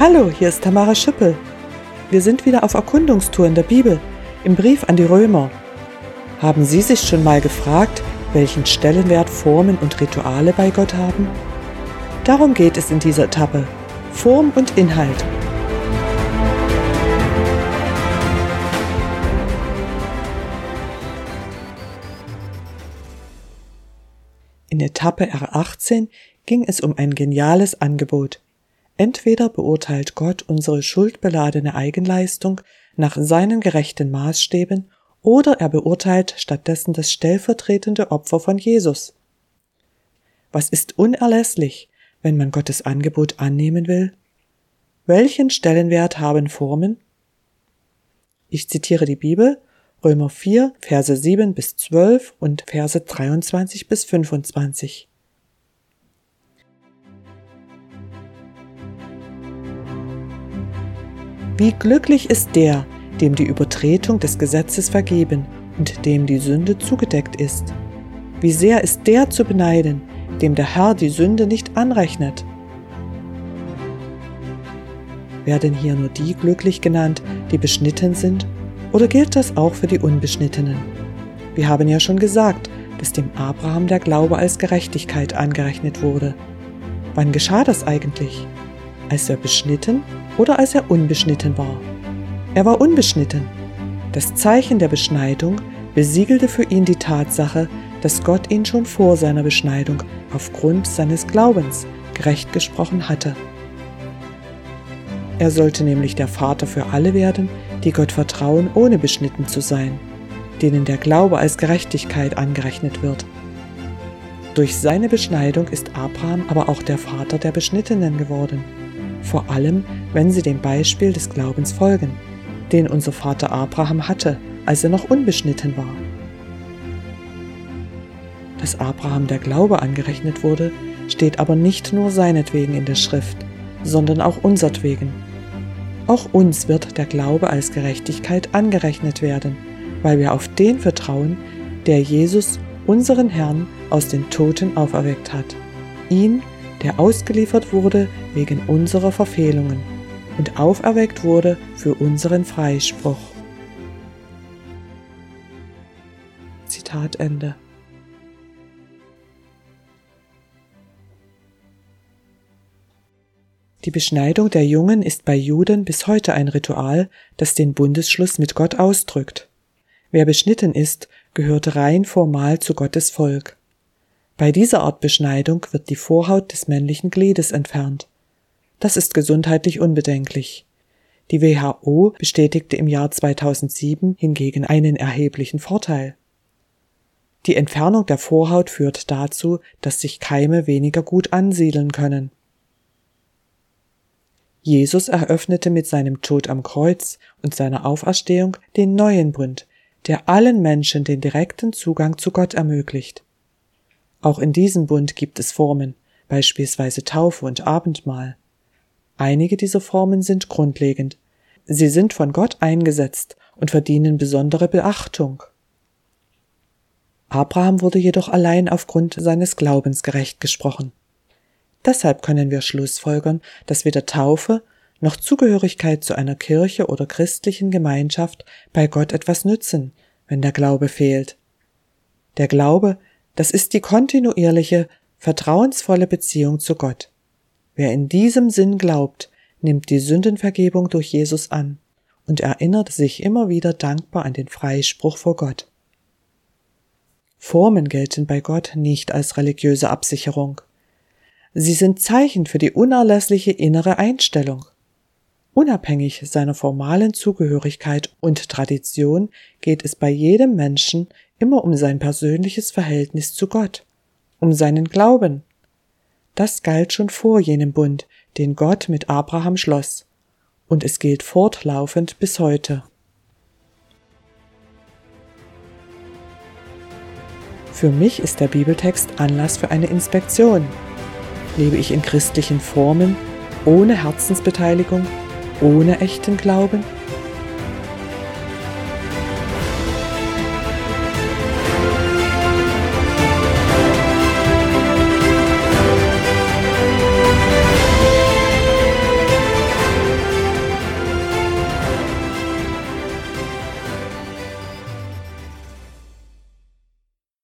Hallo, hier ist Tamara Schüppel. Wir sind wieder auf Erkundungstour in der Bibel, im Brief an die Römer. Haben Sie sich schon mal gefragt, welchen Stellenwert Formen und Rituale bei Gott haben? Darum geht es in dieser Etappe. Form und Inhalt. In Etappe R18 ging es um ein geniales Angebot, Entweder beurteilt Gott unsere schuldbeladene Eigenleistung nach seinen gerechten Maßstäben oder er beurteilt stattdessen das stellvertretende Opfer von Jesus. Was ist unerlässlich, wenn man Gottes Angebot annehmen will? Welchen Stellenwert haben Formen? Ich zitiere die Bibel, Römer 4, Verse 7 bis 12 und Verse 23 bis 25. Wie glücklich ist der, dem die Übertretung des Gesetzes vergeben und dem die Sünde zugedeckt ist. Wie sehr ist der zu beneiden, dem der Herr die Sünde nicht anrechnet. Werden hier nur die glücklich genannt, die beschnitten sind, oder gilt das auch für die Unbeschnittenen? Wir haben ja schon gesagt, dass dem Abraham der Glaube als Gerechtigkeit angerechnet wurde. Wann geschah das eigentlich? Als er beschnitten oder als er unbeschnitten war. Er war unbeschnitten. Das Zeichen der Beschneidung besiegelte für ihn die Tatsache, dass Gott ihn schon vor seiner Beschneidung aufgrund seines Glaubens gerecht gesprochen hatte. Er sollte nämlich der Vater für alle werden, die Gott vertrauen, ohne beschnitten zu sein, denen der Glaube als Gerechtigkeit angerechnet wird. Durch seine Beschneidung ist Abraham aber auch der Vater der Beschnittenen geworden vor allem wenn sie dem Beispiel des Glaubens folgen, den unser Vater Abraham hatte, als er noch unbeschnitten war. Dass Abraham der Glaube angerechnet wurde, steht aber nicht nur seinetwegen in der Schrift, sondern auch unsertwegen. Auch uns wird der Glaube als Gerechtigkeit angerechnet werden, weil wir auf den vertrauen, der Jesus, unseren Herrn, aus den Toten auferweckt hat. Ihn der ausgeliefert wurde wegen unserer Verfehlungen und auferweckt wurde für unseren Freispruch. Zitat Ende. Die Beschneidung der Jungen ist bei Juden bis heute ein Ritual, das den Bundesschluss mit Gott ausdrückt. Wer beschnitten ist, gehört rein formal zu Gottes Volk. Bei dieser Art Beschneidung wird die Vorhaut des männlichen Gliedes entfernt. Das ist gesundheitlich unbedenklich. Die WHO bestätigte im Jahr 2007 hingegen einen erheblichen Vorteil. Die Entfernung der Vorhaut führt dazu, dass sich Keime weniger gut ansiedeln können. Jesus eröffnete mit seinem Tod am Kreuz und seiner Auferstehung den neuen Bund, der allen Menschen den direkten Zugang zu Gott ermöglicht. Auch in diesem Bund gibt es Formen, beispielsweise Taufe und Abendmahl. Einige dieser Formen sind grundlegend. Sie sind von Gott eingesetzt und verdienen besondere Beachtung. Abraham wurde jedoch allein aufgrund seines Glaubens gerecht gesprochen. Deshalb können wir schlussfolgern, dass weder Taufe noch Zugehörigkeit zu einer Kirche oder christlichen Gemeinschaft bei Gott etwas nützen, wenn der Glaube fehlt. Der Glaube das ist die kontinuierliche, vertrauensvolle Beziehung zu Gott. Wer in diesem Sinn glaubt, nimmt die Sündenvergebung durch Jesus an und erinnert sich immer wieder dankbar an den Freispruch vor Gott. Formen gelten bei Gott nicht als religiöse Absicherung. Sie sind Zeichen für die unerlässliche innere Einstellung. Unabhängig seiner formalen Zugehörigkeit und Tradition geht es bei jedem Menschen immer um sein persönliches Verhältnis zu Gott, um seinen Glauben. Das galt schon vor jenem Bund, den Gott mit Abraham schloss, und es gilt fortlaufend bis heute. Für mich ist der Bibeltext Anlass für eine Inspektion. Lebe ich in christlichen Formen, ohne Herzensbeteiligung, ohne echten Glauben?